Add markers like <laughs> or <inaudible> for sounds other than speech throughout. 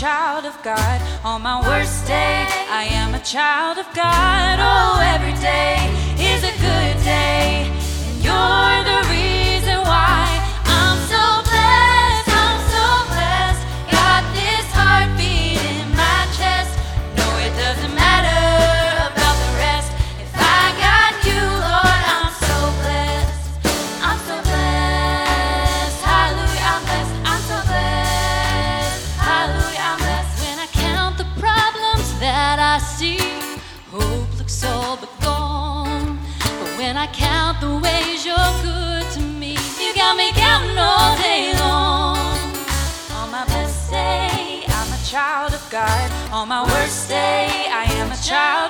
child of God. On my worst day, I am a child of God. Oh, every day is a good day. And you child.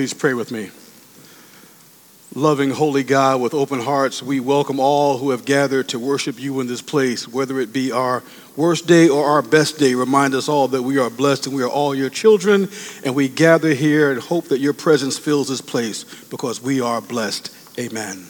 please pray with me. Loving, holy God, with open hearts, we welcome all who have gathered to worship you in this place, whether it be our worst day or our best day. Remind us all that we are blessed and we are all your children, and we gather here and hope that your presence fills this place because we are blessed. Amen.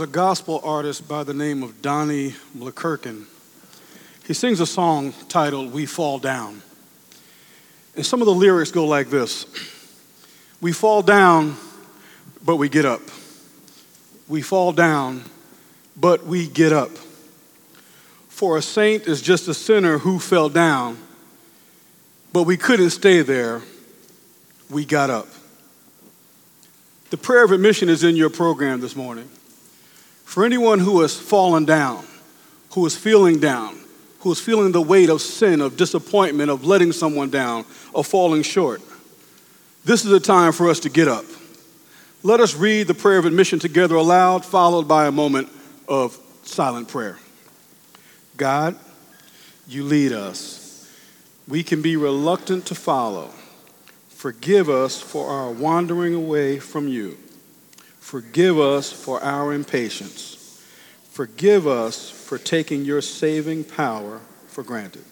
There's a gospel artist by the name of Donnie McClurkin. He sings a song titled We Fall Down. And some of the lyrics go like this We fall down, but we get up. We fall down, but we get up. For a saint is just a sinner who fell down, but we couldn't stay there. We got up. The prayer of admission is in your program this morning. For anyone who has fallen down, who is feeling down, who is feeling the weight of sin, of disappointment, of letting someone down, of falling short, this is a time for us to get up. Let us read the prayer of admission together aloud, followed by a moment of silent prayer. God, you lead us. We can be reluctant to follow. Forgive us for our wandering away from you. Forgive us for our impatience. Forgive us for taking your saving power for granted.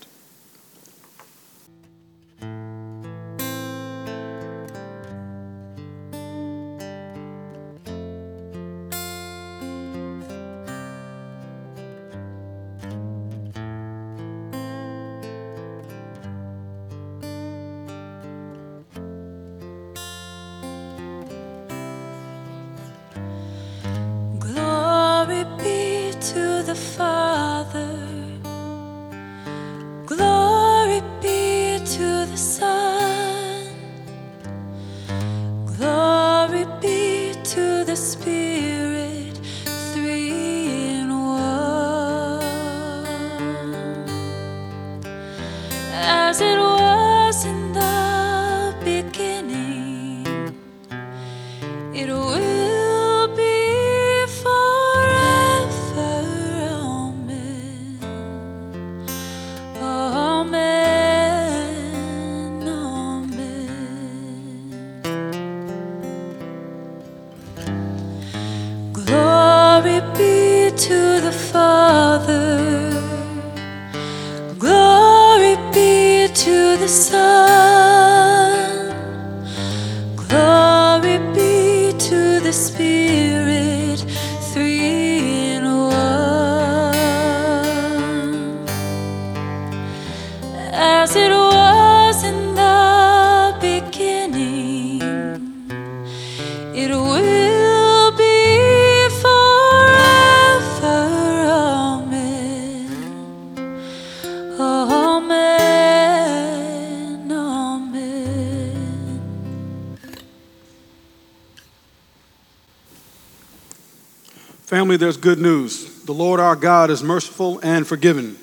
Family, there's good news. The Lord our God is merciful and forgiving.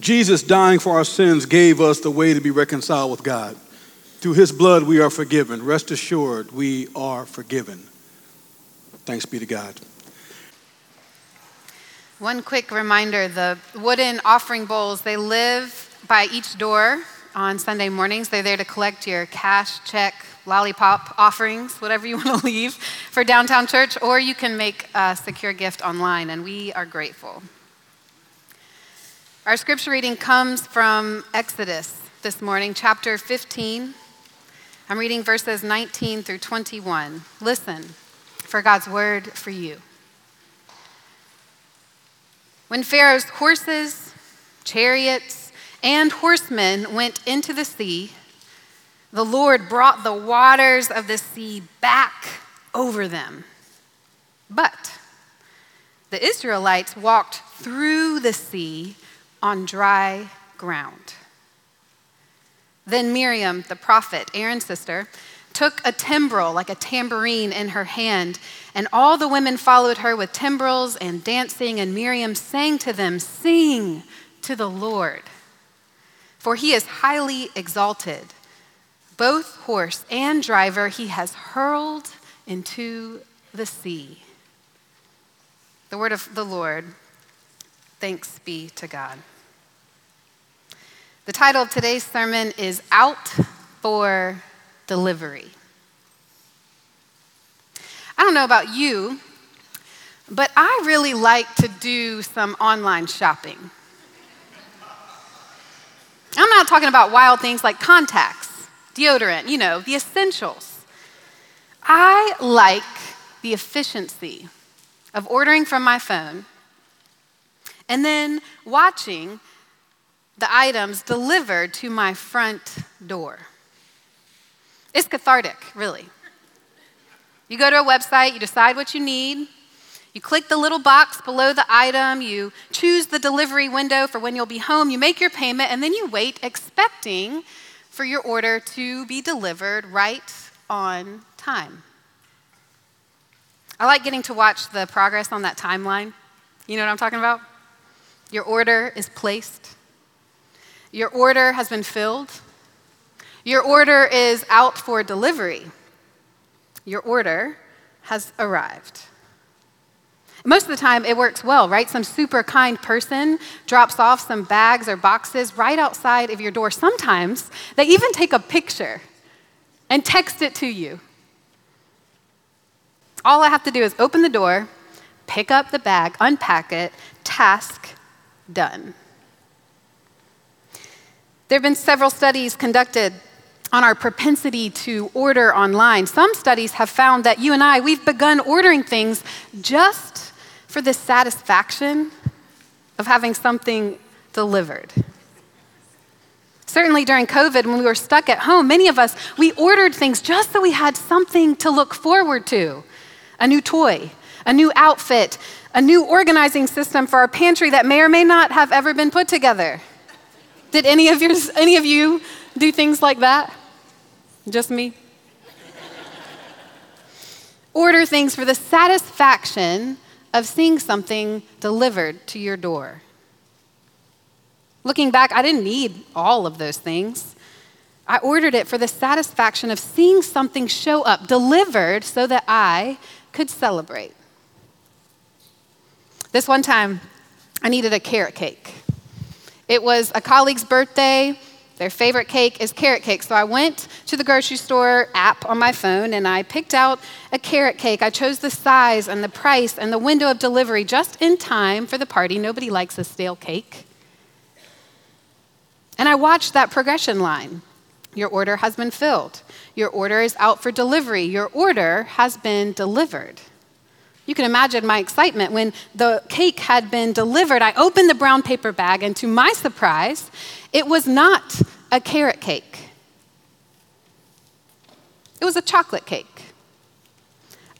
Jesus, dying for our sins, gave us the way to be reconciled with God. Through his blood, we are forgiven. Rest assured, we are forgiven. Thanks be to God. One quick reminder the wooden offering bowls, they live by each door on Sunday mornings. They're there to collect your cash, check, lollipop offerings, whatever you <laughs> want to leave for downtown church, or you can make a secure gift online, and we are grateful. Our scripture reading comes from Exodus this morning, chapter 15. I'm reading verses 19 through 21. Listen for God's word for you. When Pharaoh's horses, chariots, and horsemen went into the sea, the Lord brought the waters of the sea back over them. But the Israelites walked through the sea on dry ground. Then Miriam, the prophet, Aaron's sister, took a timbrel, like a tambourine, in her hand, and all the women followed her with timbrels and dancing, and Miriam sang to them, Sing to the Lord, for he is highly exalted. Both horse and driver he has hurled into the sea. The word of the Lord. Thanks be to God. The title of today's sermon is Out for Delivery. I don't know about you, but I really like to do some online shopping. I'm not talking about wild things like contacts, deodorant, you know, the essentials. I like the efficiency of ordering from my phone and then watching the items delivered to my front door. It's cathartic, really. You go to a website, you decide what you need, you click the little box below the item, you choose the delivery window for when you'll be home, you make your payment, and then you wait expecting for your order to be delivered right on time. I like getting to watch the progress on that timeline. You know what I'm talking about? Your order is placed, your order has been filled, your order is out for delivery, your order has arrived. Most of the time, it works well, right? Some super kind person drops off some bags or boxes right outside of your door. Sometimes they even take a picture and text it to you. All I have to do is open the door, pick up the bag, unpack it, task done. There have been several studies conducted on our propensity to order online. Some studies have found that you and I, we've begun ordering things just for the satisfaction of having something delivered. Certainly during COVID, when we were stuck at home, many of us, we ordered things just so we had something to look forward to a new toy, a new outfit, a new organizing system for our pantry that may or may not have ever been put together. Did any of, yours, any of you do things like that? Just me? Order things for the satisfaction of seeing something delivered to your door. Looking back, I didn't need all of those things. I ordered it for the satisfaction of seeing something show up, delivered, so that I could celebrate. This one time, I needed a carrot cake. It was a colleague's birthday. Their favorite cake is carrot cake. So I went to the grocery store app on my phone and I picked out a carrot cake. I chose the size and the price and the window of delivery just in time for the party. Nobody likes a stale cake. And I watched that progression line. Your order has been filled. Your order is out for delivery. Your order has been delivered. You can imagine my excitement when the cake had been delivered. I opened the brown paper bag, and to my surprise, it was not a carrot cake, it was a chocolate cake,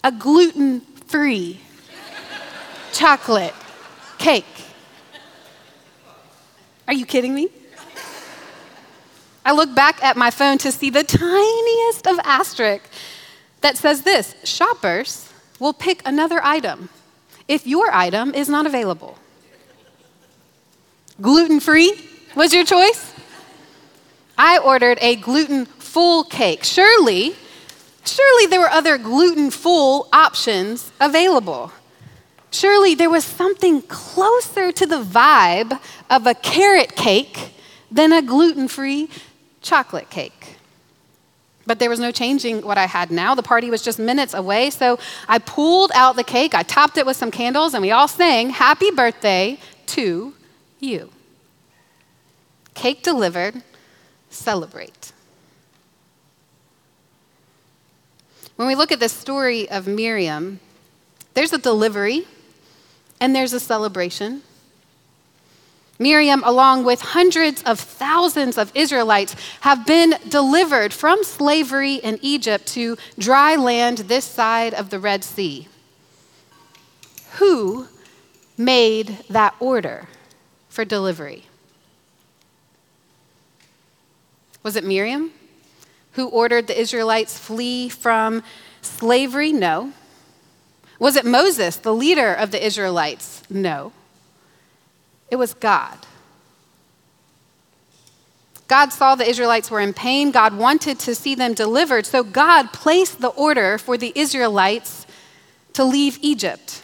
a gluten free chocolate cake. Are you kidding me? I look back at my phone to see the tiniest of asterisk that says this shoppers will pick another item if your item is not available. Gluten free was your choice? I ordered a gluten full cake. Surely, surely there were other gluten full options available. Surely there was something closer to the vibe of a carrot cake than a gluten free chocolate cake. But there was no changing what I had now. The party was just minutes away, so I pulled out the cake, I topped it with some candles, and we all sang, Happy Birthday to you. Cake delivered, celebrate. When we look at the story of Miriam, there's a delivery and there's a celebration. Miriam, along with hundreds of thousands of Israelites, have been delivered from slavery in Egypt to dry land this side of the Red Sea. Who made that order for delivery? Was it Miriam who ordered the Israelites flee from slavery? No. Was it Moses, the leader of the Israelites? No. It was God. God saw the Israelites were in pain. God wanted to see them delivered. So God placed the order for the Israelites to leave Egypt.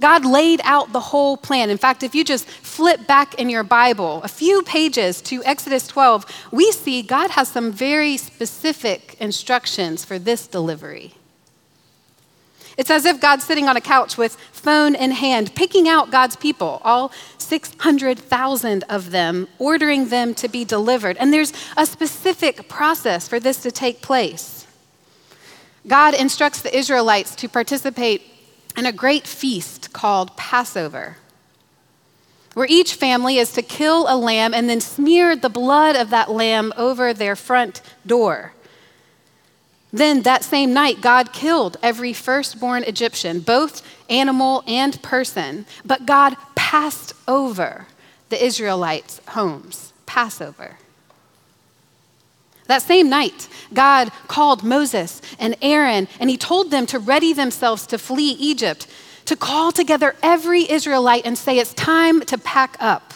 God laid out the whole plan. In fact, if you just flip back in your Bible a few pages to Exodus 12, we see God has some very specific instructions for this delivery. It's as if God's sitting on a couch with phone in hand, picking out God's people, all 600,000 of them, ordering them to be delivered. And there's a specific process for this to take place. God instructs the Israelites to participate in a great feast called Passover, where each family is to kill a lamb and then smear the blood of that lamb over their front door. Then that same night, God killed every firstborn Egyptian, both animal and person, but God passed over the Israelites' homes. Passover. That same night, God called Moses and Aaron, and he told them to ready themselves to flee Egypt, to call together every Israelite and say, It's time to pack up.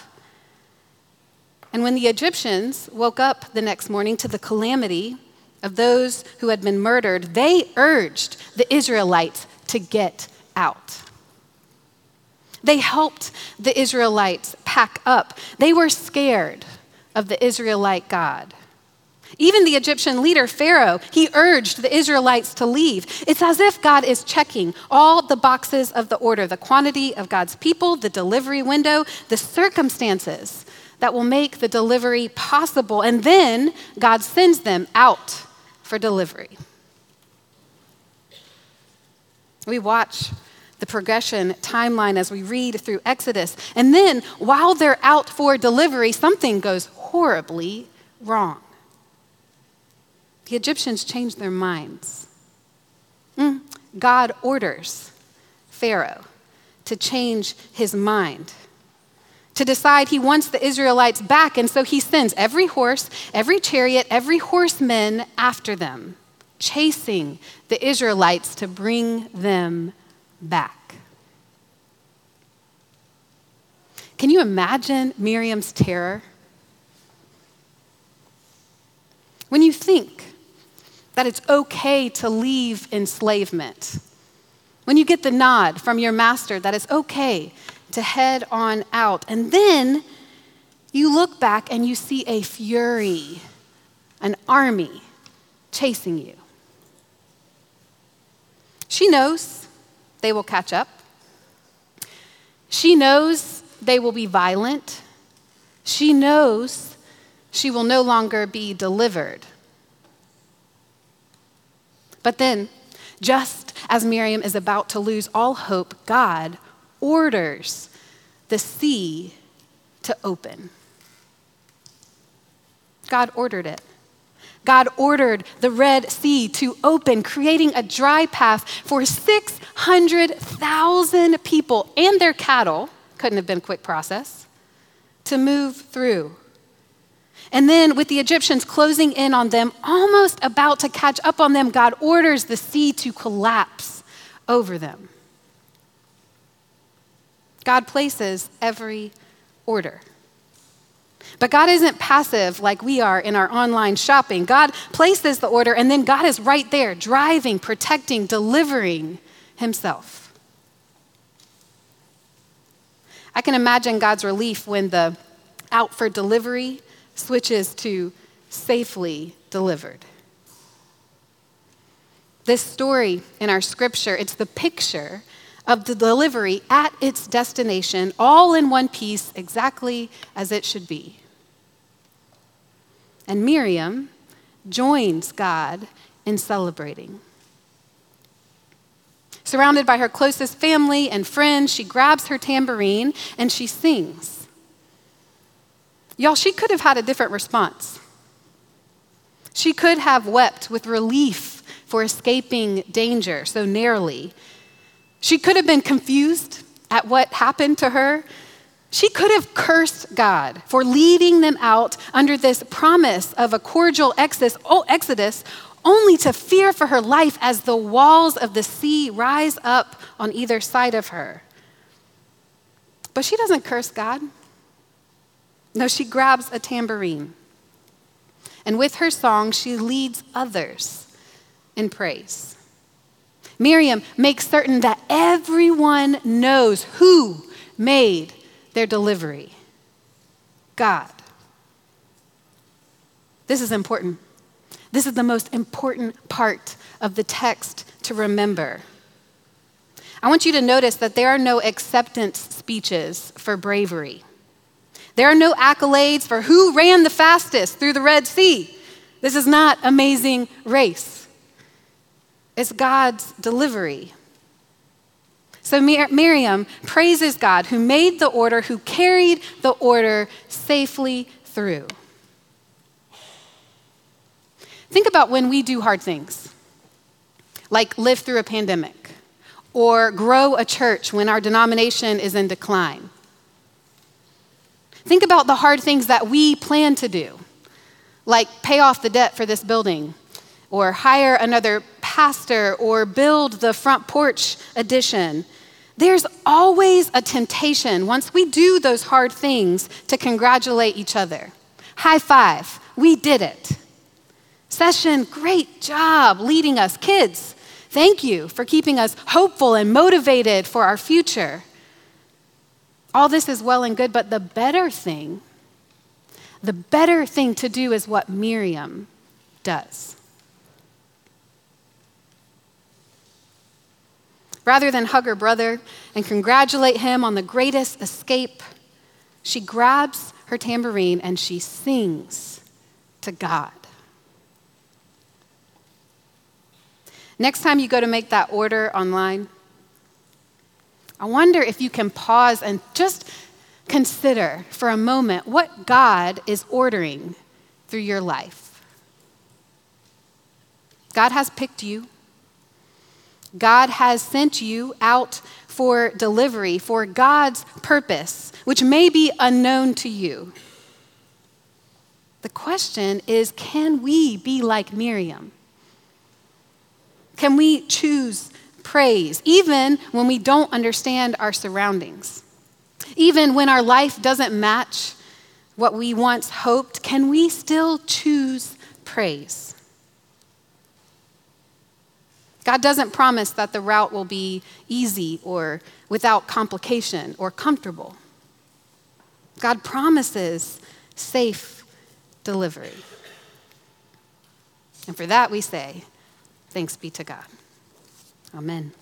And when the Egyptians woke up the next morning to the calamity of those who had been murdered, they urged the Israelites to get out. They helped the Israelites pack up. They were scared of the Israelite God. Even the Egyptian leader, Pharaoh, he urged the Israelites to leave. It's as if God is checking all the boxes of the order the quantity of God's people, the delivery window, the circumstances that will make the delivery possible. And then God sends them out for delivery. We watch the progression timeline as we read through Exodus. And then, while they're out for delivery, something goes horribly wrong. The Egyptians change their minds. Mm. God orders Pharaoh to change his mind, to decide he wants the Israelites back, and so he sends every horse, every chariot, every horseman after them, chasing the Israelites to bring them back. Can you imagine Miriam's terror? When you think that it's okay to leave enslavement, when you get the nod from your master that it's okay to head on out, and then you look back and you see a fury, an army chasing you. She knows they will catch up. She knows they will be violent. She knows she will no longer be delivered. But then, just as Miriam is about to lose all hope, God orders the sea to open. God ordered it. God ordered the Red Sea to open, creating a dry path for 600,000 people and their cattle, couldn't have been a quick process, to move through. And then, with the Egyptians closing in on them, almost about to catch up on them, God orders the sea to collapse over them. God places every order. But God isn't passive like we are in our online shopping. God places the order, and then God is right there, driving, protecting, delivering Himself. I can imagine God's relief when the out for delivery switches to safely delivered. This story in our scripture, it's the picture of the delivery at its destination, all in one piece, exactly as it should be. And Miriam joins God in celebrating. Surrounded by her closest family and friends, she grabs her tambourine and she sings. Y'all, she could have had a different response. She could have wept with relief for escaping danger so narrowly. She could have been confused at what happened to her she could have cursed God for leading them out under this promise of a cordial oh, exodus, only to fear for her life as the walls of the sea rise up on either side of her. But she doesn't curse God. No, she grabs a tambourine. And with her song, she leads others in praise. Miriam makes certain that everyone knows who made their delivery God. This is important. This is the most important part of the text to remember. I want you to notice that there are no acceptance speeches for bravery. There are no accolades for who ran the fastest through the Red Sea. This is not amazing race. It's God's delivery. So Mir- Miriam praises God who made the order, who carried the order safely through. Think about when we do hard things, like live through a pandemic or grow a church when our denomination is in decline. Think about the hard things that we plan to do, like pay off the debt for this building, or hire another pastor, or build the front porch addition. There's always a temptation once we do those hard things to congratulate each other. High five, we did it. Session, great job leading us. Kids, thank you for keeping us hopeful and motivated for our future. All this is well and good, but the better thing, the better thing to do is what Miriam does. Rather than hug her brother and congratulate him on the greatest escape, she grabs her tambourine and she sings to God. Next time you go to make that order online, I wonder if you can pause and just consider for a moment what God is ordering through your life. God has picked you. God has sent you out for delivery, for God's purpose, which may be unknown to you. The question is can we be like Miriam? Can we choose praise even when we don't understand our surroundings? Even when our life doesn't match what we once hoped, can we still choose praise? God doesn't promise that the route will be easy or without complication or comfortable. God promises safe delivery. And for that we say, thanks be to God. Amen.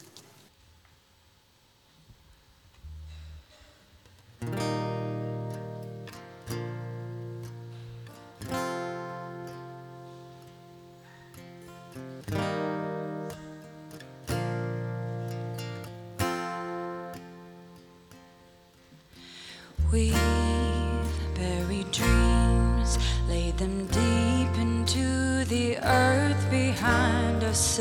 We've buried dreams, laid them deep into the earth behind us,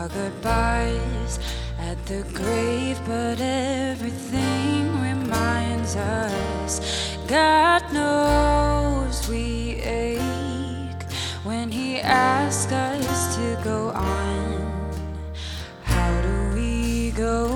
our goodbyes at the grave, but everything reminds us God knows we ache when He asks us to go on. How do we go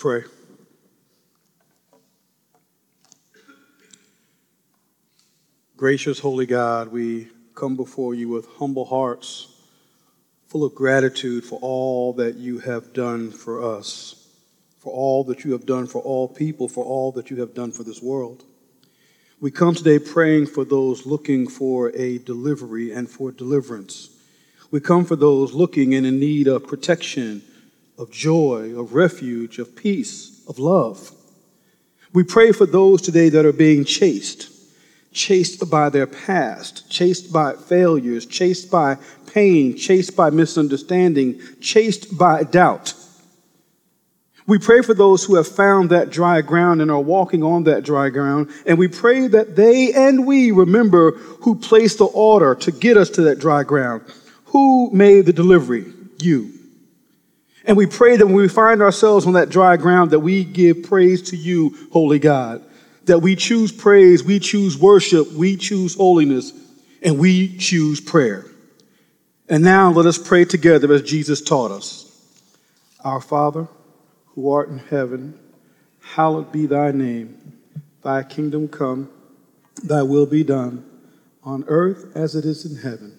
pray. Gracious, holy God, we come before you with humble hearts, full of gratitude for all that you have done for us, for all that you have done for all people, for all that you have done for this world. We come today praying for those looking for a delivery and for deliverance. We come for those looking and in need of protection, of joy, of refuge, of peace, of love. We pray for those today that are being chased, chased by their past, chased by failures, chased by pain, chased by misunderstanding, chased by doubt. We pray for those who have found that dry ground and are walking on that dry ground, and we pray that they and we remember who placed the order to get us to that dry ground. Who made the delivery? You. And we pray that when we find ourselves on that dry ground, that we give praise to you, holy God. That we choose praise, we choose worship, we choose holiness, and we choose prayer. And now let us pray together as Jesus taught us. Our Father, who art in heaven, hallowed be thy name. Thy kingdom come, thy will be done, on earth as it is in heaven.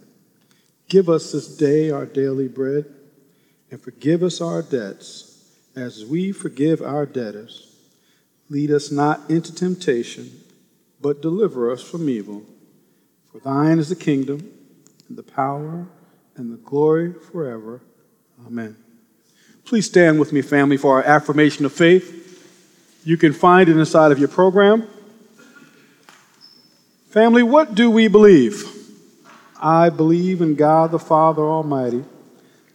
Give us this day our daily bread, and forgive us our debts as we forgive our debtors. Lead us not into temptation, but deliver us from evil. For thine is the kingdom, and the power, and the glory forever. Amen. Please stand with me, family, for our affirmation of faith. You can find it inside of your program. Family, what do we believe? I believe in God the Father Almighty,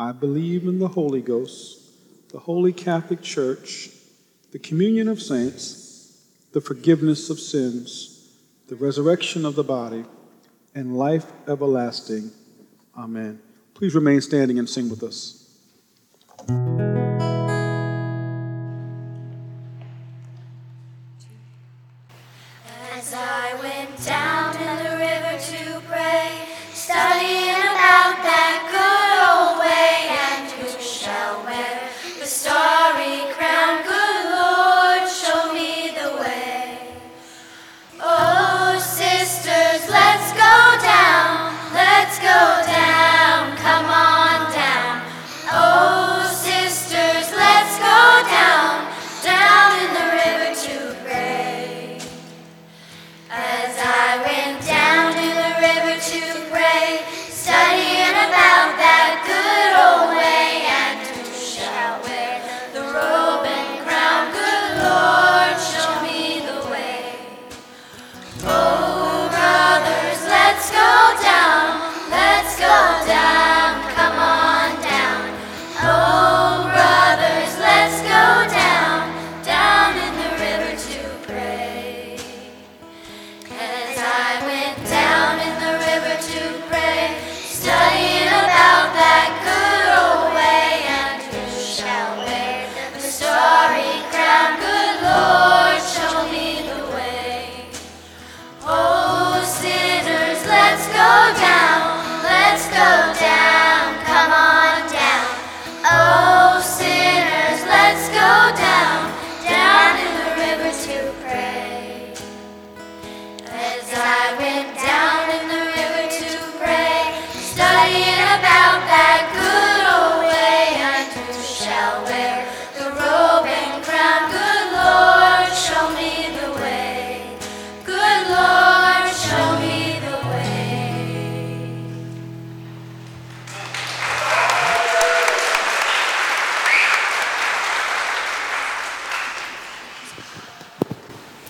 I believe in the Holy Ghost, the holy Catholic Church, the communion of saints, the forgiveness of sins, the resurrection of the body, and life everlasting. Amen. Please remain standing and sing with us.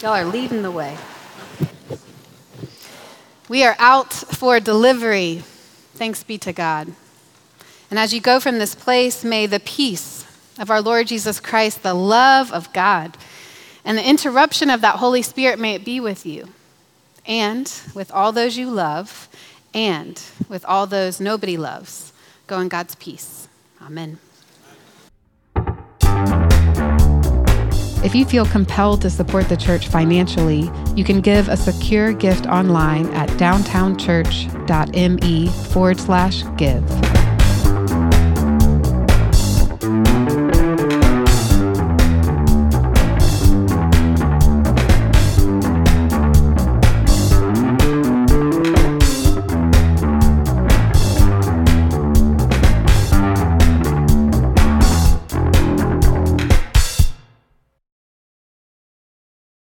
Y'all are leading the way. We are out for delivery. Thanks be to God. And as you go from this place, may the peace of our Lord Jesus Christ, the love of God, and the interruption of that Holy Spirit may it be with you and with all those you love and with all those nobody loves. Go in God's peace. Amen. If you feel compelled to support the church financially, you can give a secure gift online at downtownchurch.me forward slash give.